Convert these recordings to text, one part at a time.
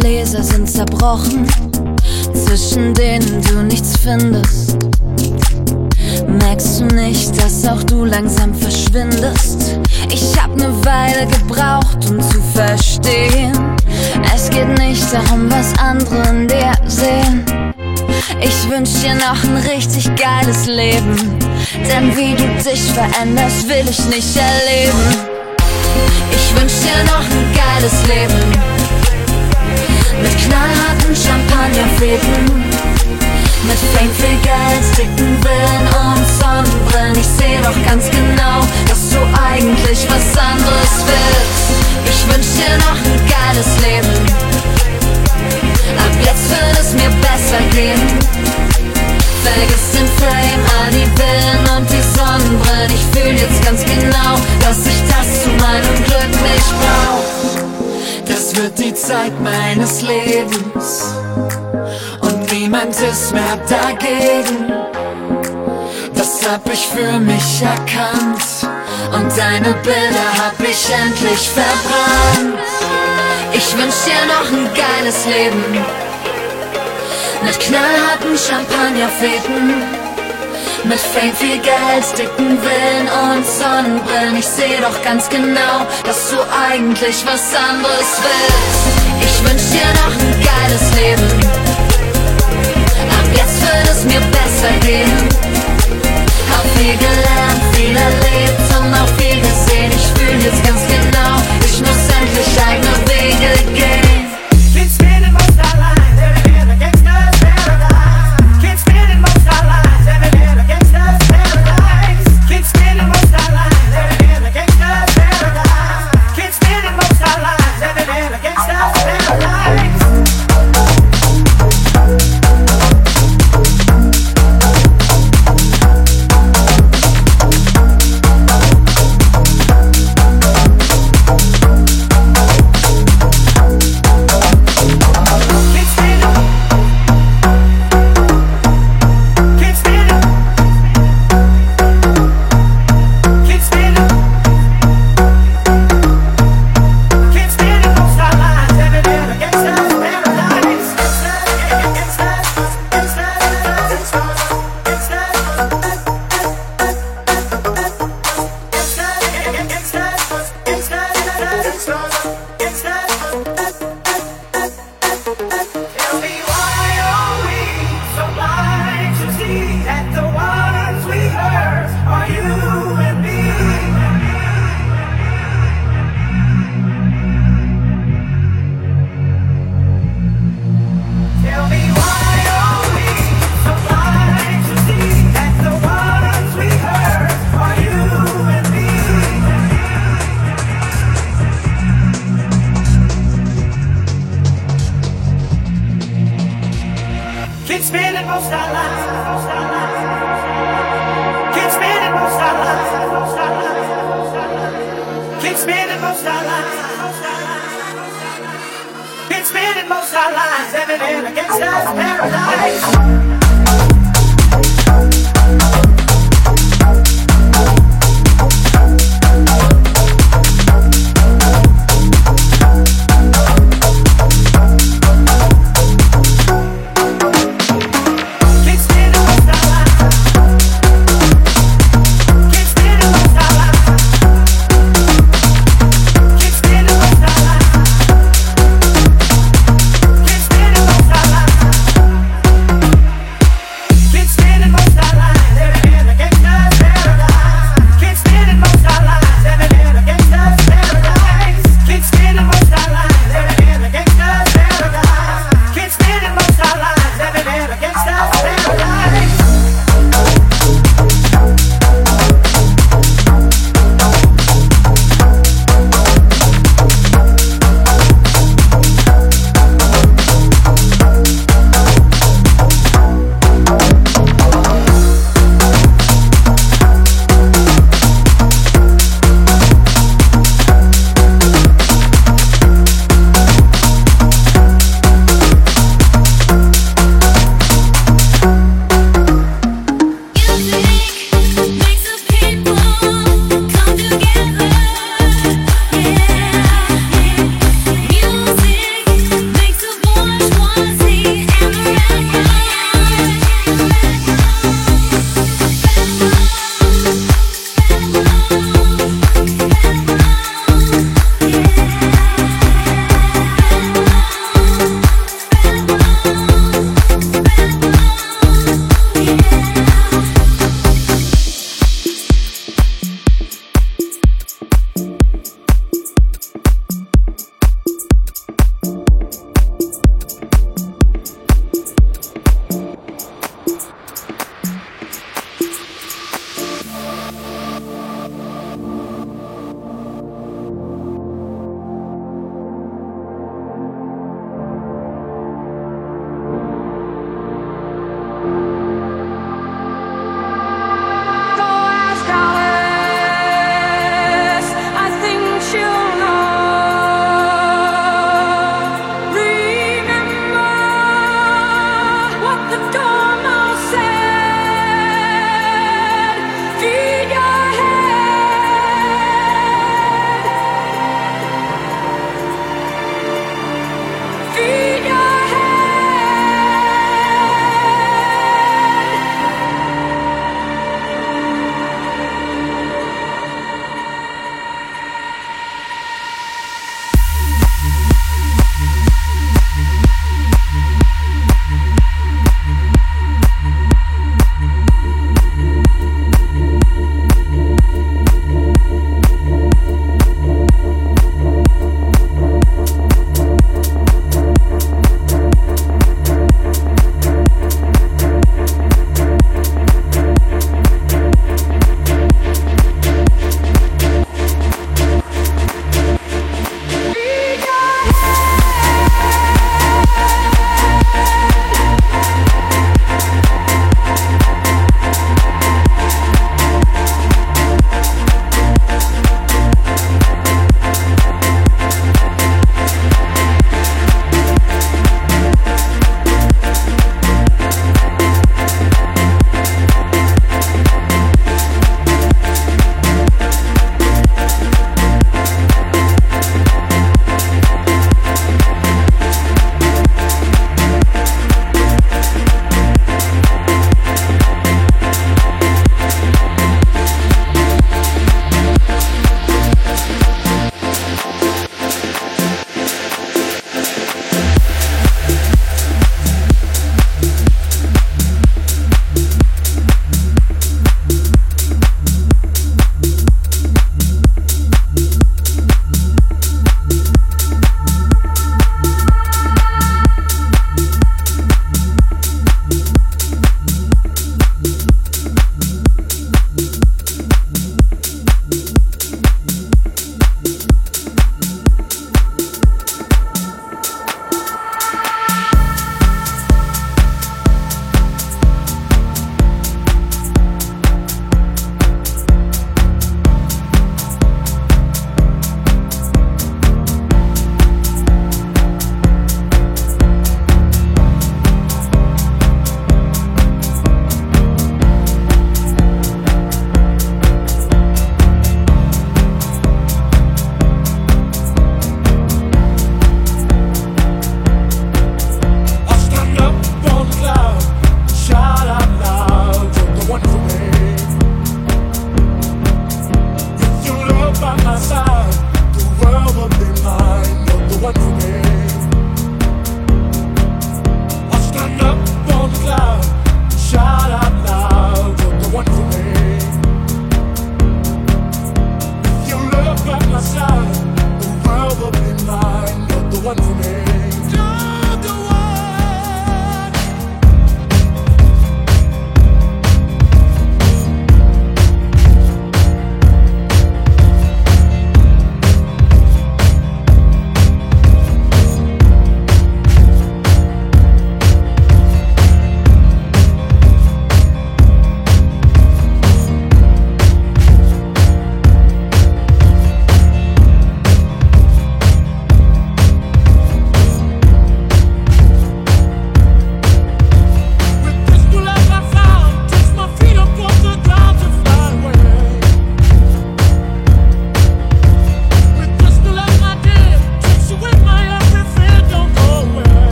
Gläser sind zerbrochen, zwischen denen du nichts findest. Merkst du nicht, dass auch du langsam verschwindest? Ich hab ne Weile gebraucht, um zu verstehen. Es geht nicht darum, was andere in dir sehen. Ich wünsch dir noch ein richtig geiles Leben. Denn wie du dich veränderst, will ich nicht erleben. Ich wünsch dir noch ein geiles Leben knallharten Champagnerfäden Mit Fame, viel Geld, dicken Villen und Sonnenbrillen. Ich seh doch ganz genau, dass du eigentlich was anderes willst. Ich wünsch dir noch ein geiles Leben. Ab jetzt wird es mir besser gehen. Vergiss den Fame, all die Villen und die Sonnenbrillen. Ich fühl jetzt ganz genau, dass ich das zu meinem Glück nicht brauch Das wird die Zeit meines Lebens. Und niemand ist mehr dagegen. Das hab ich für mich erkannt. Und deine Bilder hab ich endlich verbrannt. Ich wünsch dir noch ein geiles Leben. Mit knallharten Champagnerfäden Mit Fame, viel Geld, dicken Willen und Sonnenbrillen. Ich seh doch ganz genau, dass du eigentlich was anderes willst. Ich wünsch dir noch ein geiles Leben. Ab jetzt wird es mir besser gehen. Hab viel gelernt, viel erlebt und auch viel gesehen. Ich fühl jetzt ganz genau, ich muss endlich eigene Wege gehen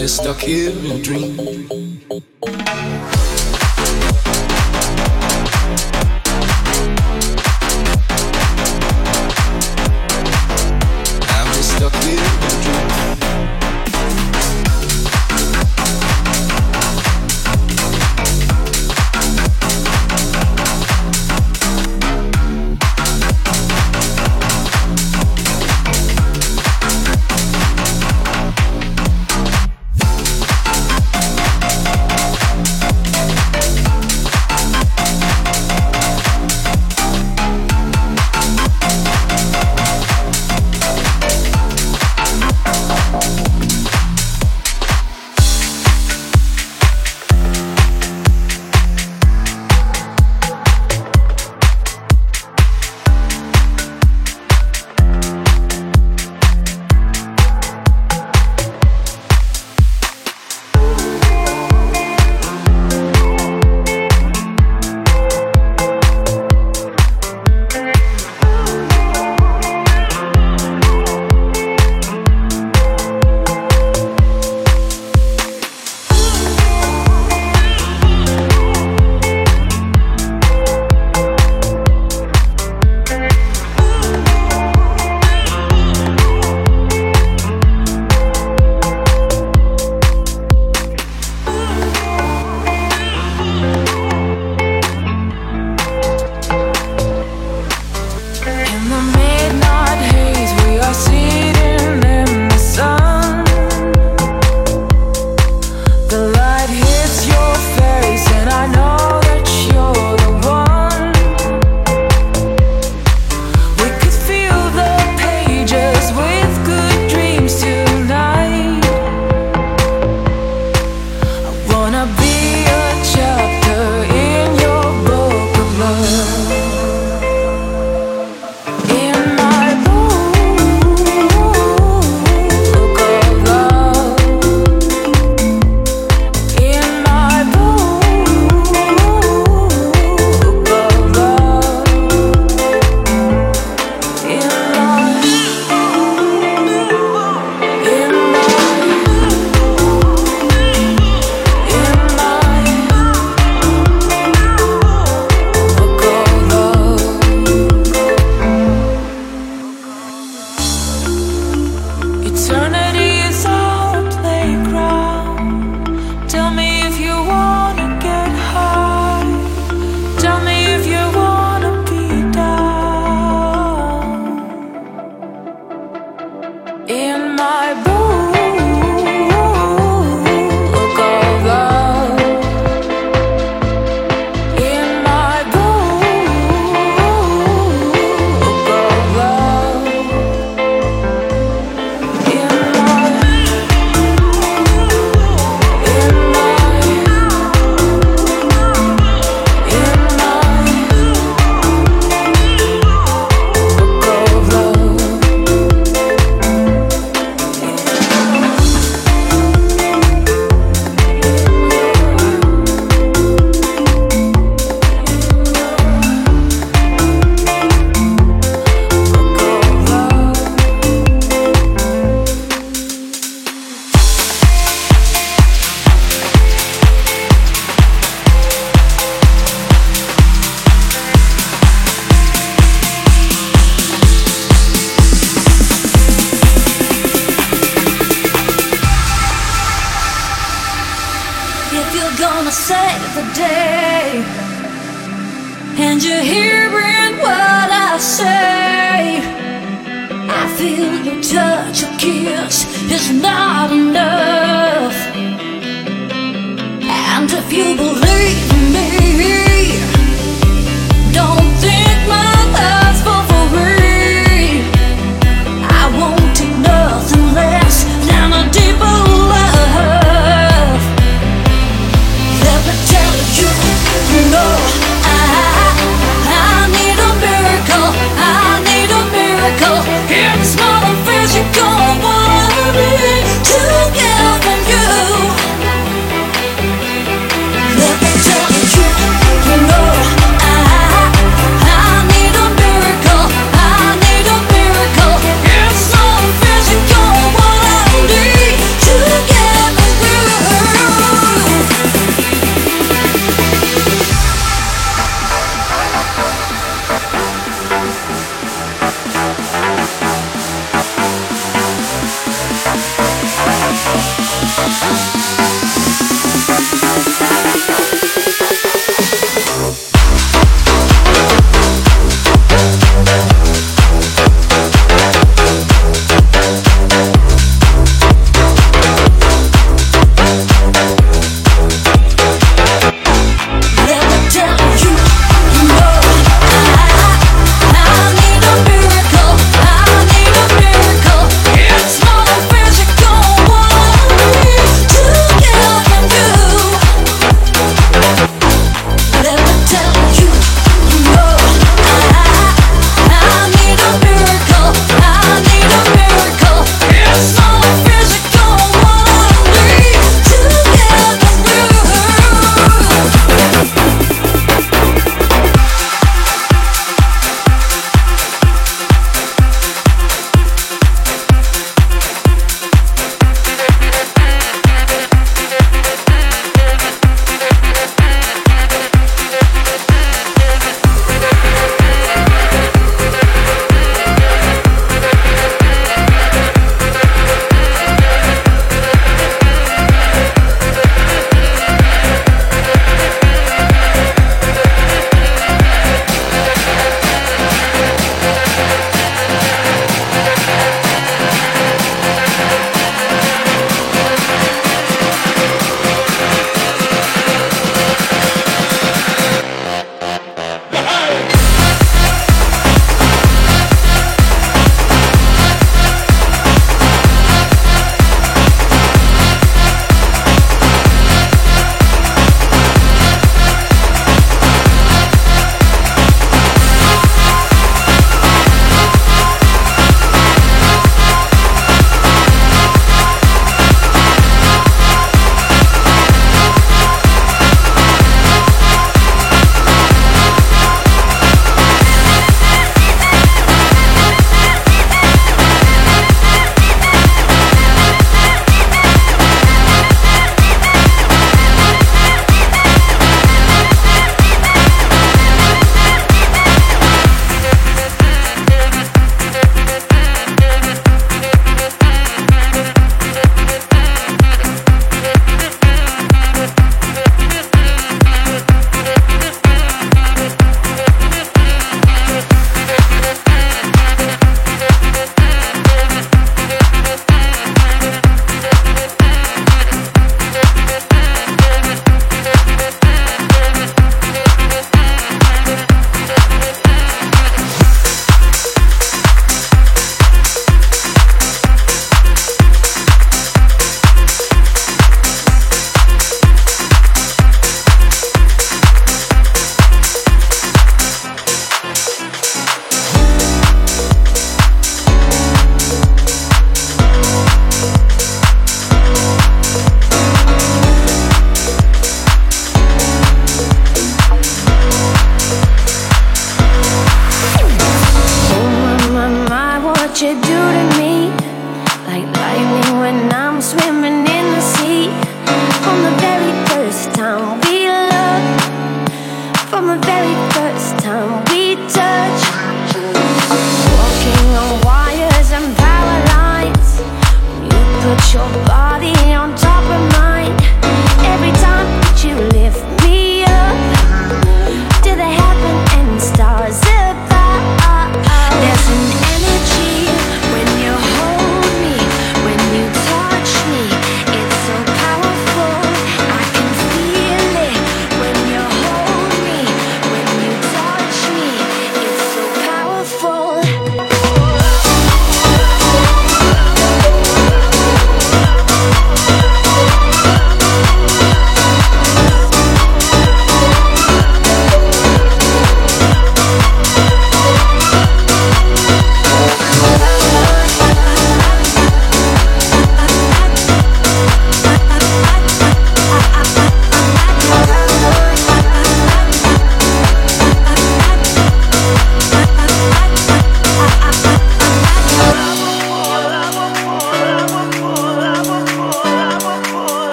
just stuck here in a dream.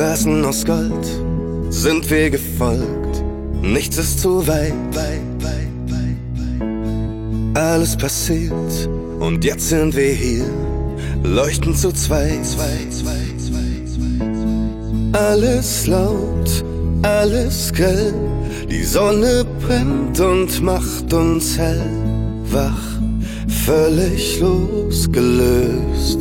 Straßen aus Gold sind wir gefolgt. Nichts ist zu weit. Alles passiert und jetzt sind wir hier, leuchten zu zweit. Alles laut, alles grell, die Sonne brennt und macht uns hellwach, völlig losgelöst.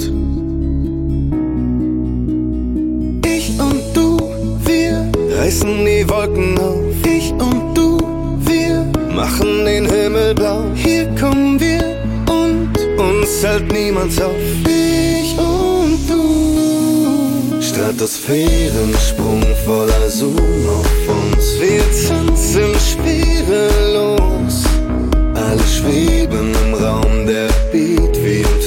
Die Wolken auf. Ich und du, wir machen den Himmel blau. Hier kommen wir und uns hält niemand auf. Ich und du. Stratosphärensprung voller Zoom auf uns. Wir tanzen schwerelos. Alle schweben im Raum, der Beat wie im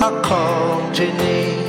I called your name.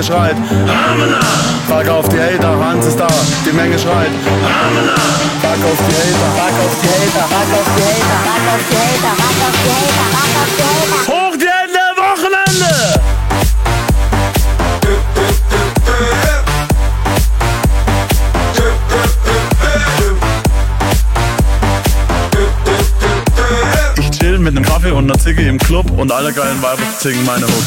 Menge schreit. Amena. Frag auf die Hater, Hans ist da, die Menge schreit. Amena. Frag auf die Hater, frag auf die Hater, frag auf die Hater, frag auf die Hater, frag auf die Hater, frag auf die Hater. Hoch die Hände, Wochenende! Ich chill mit nem Kaffee und ner Ziggy im Club und alle geilen Weiber singen meine Hook.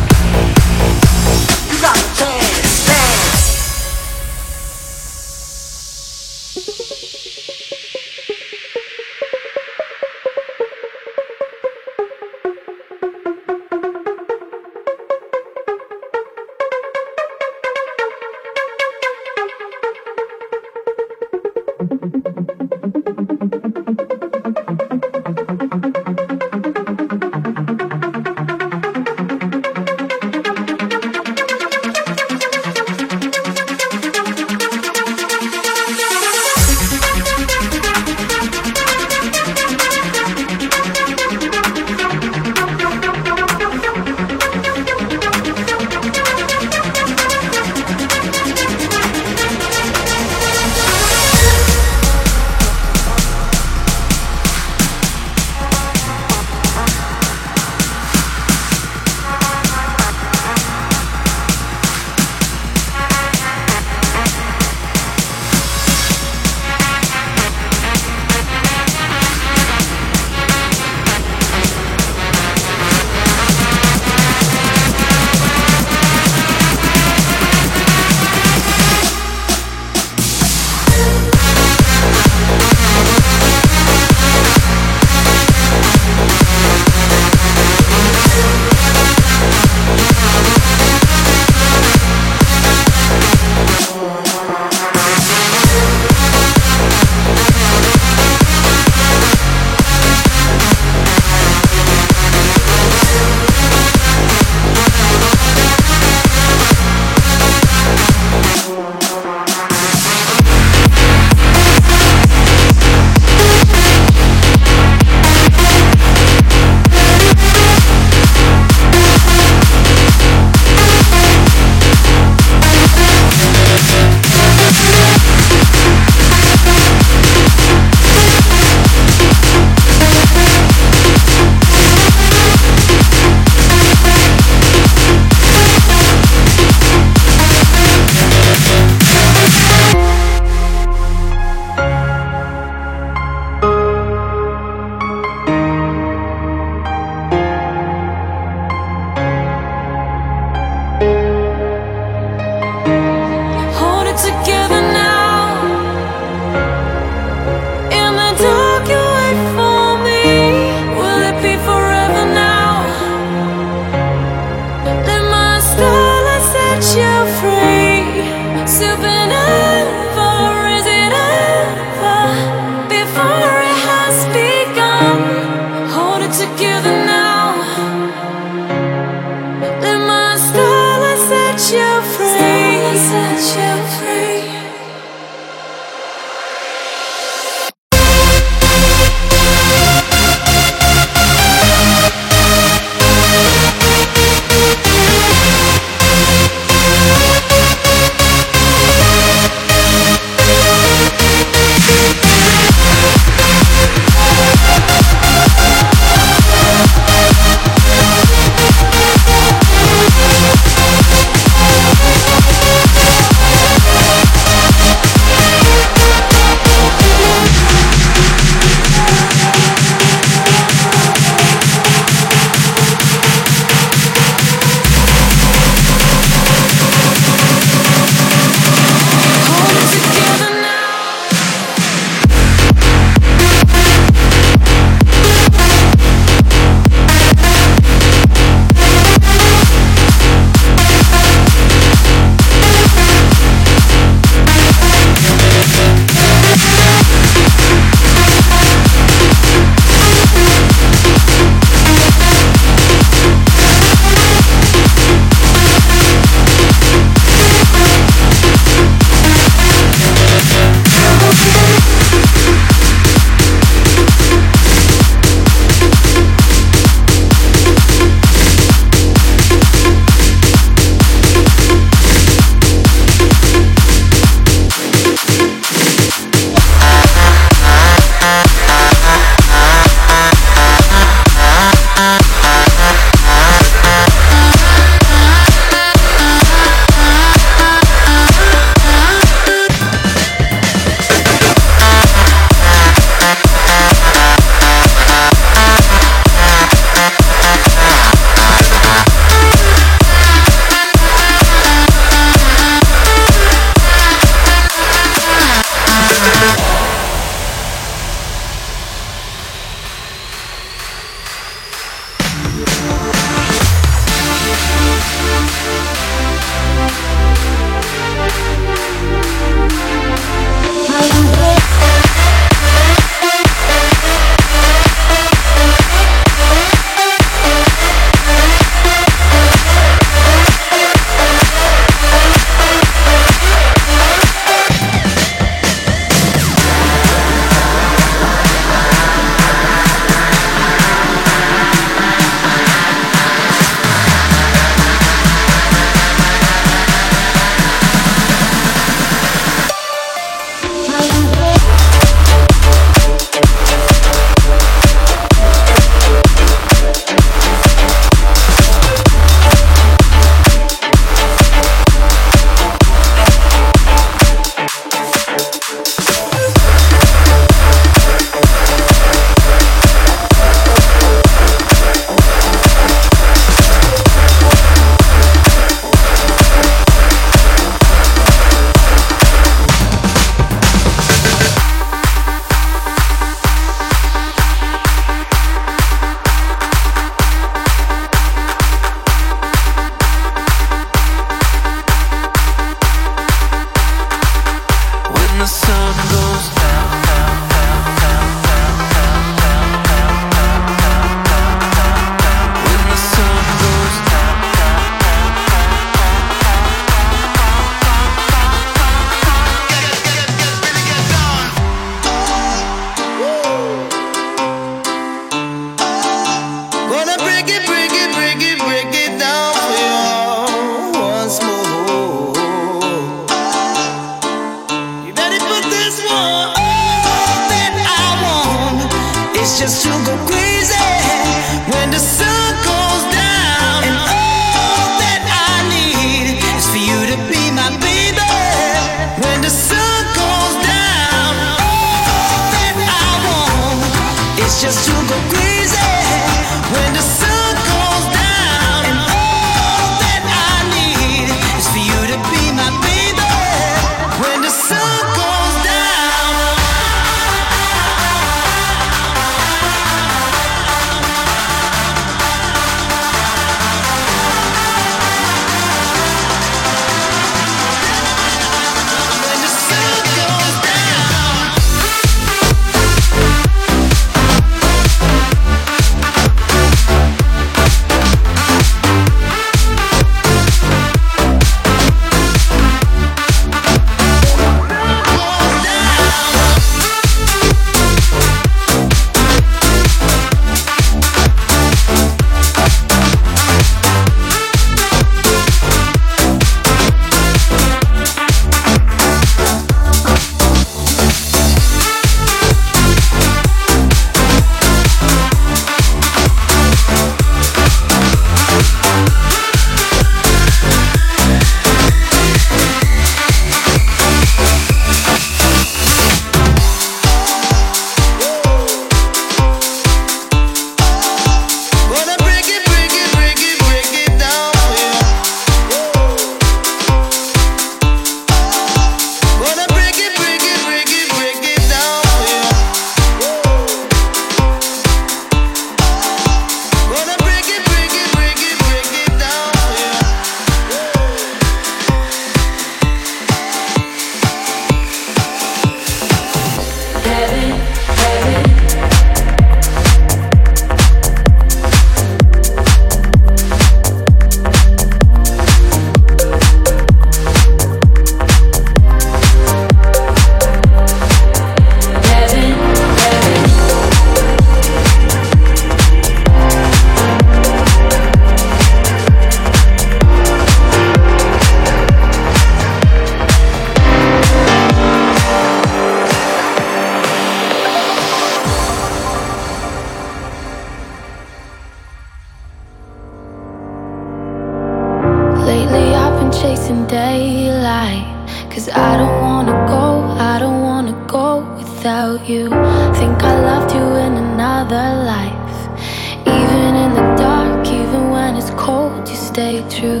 It's cold, you stay true.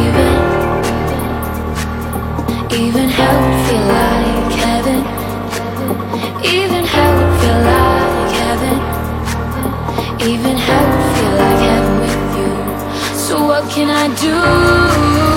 Even, even hell feel like heaven. Even hell feel like heaven. Even hell feel like heaven with you. So what can I do?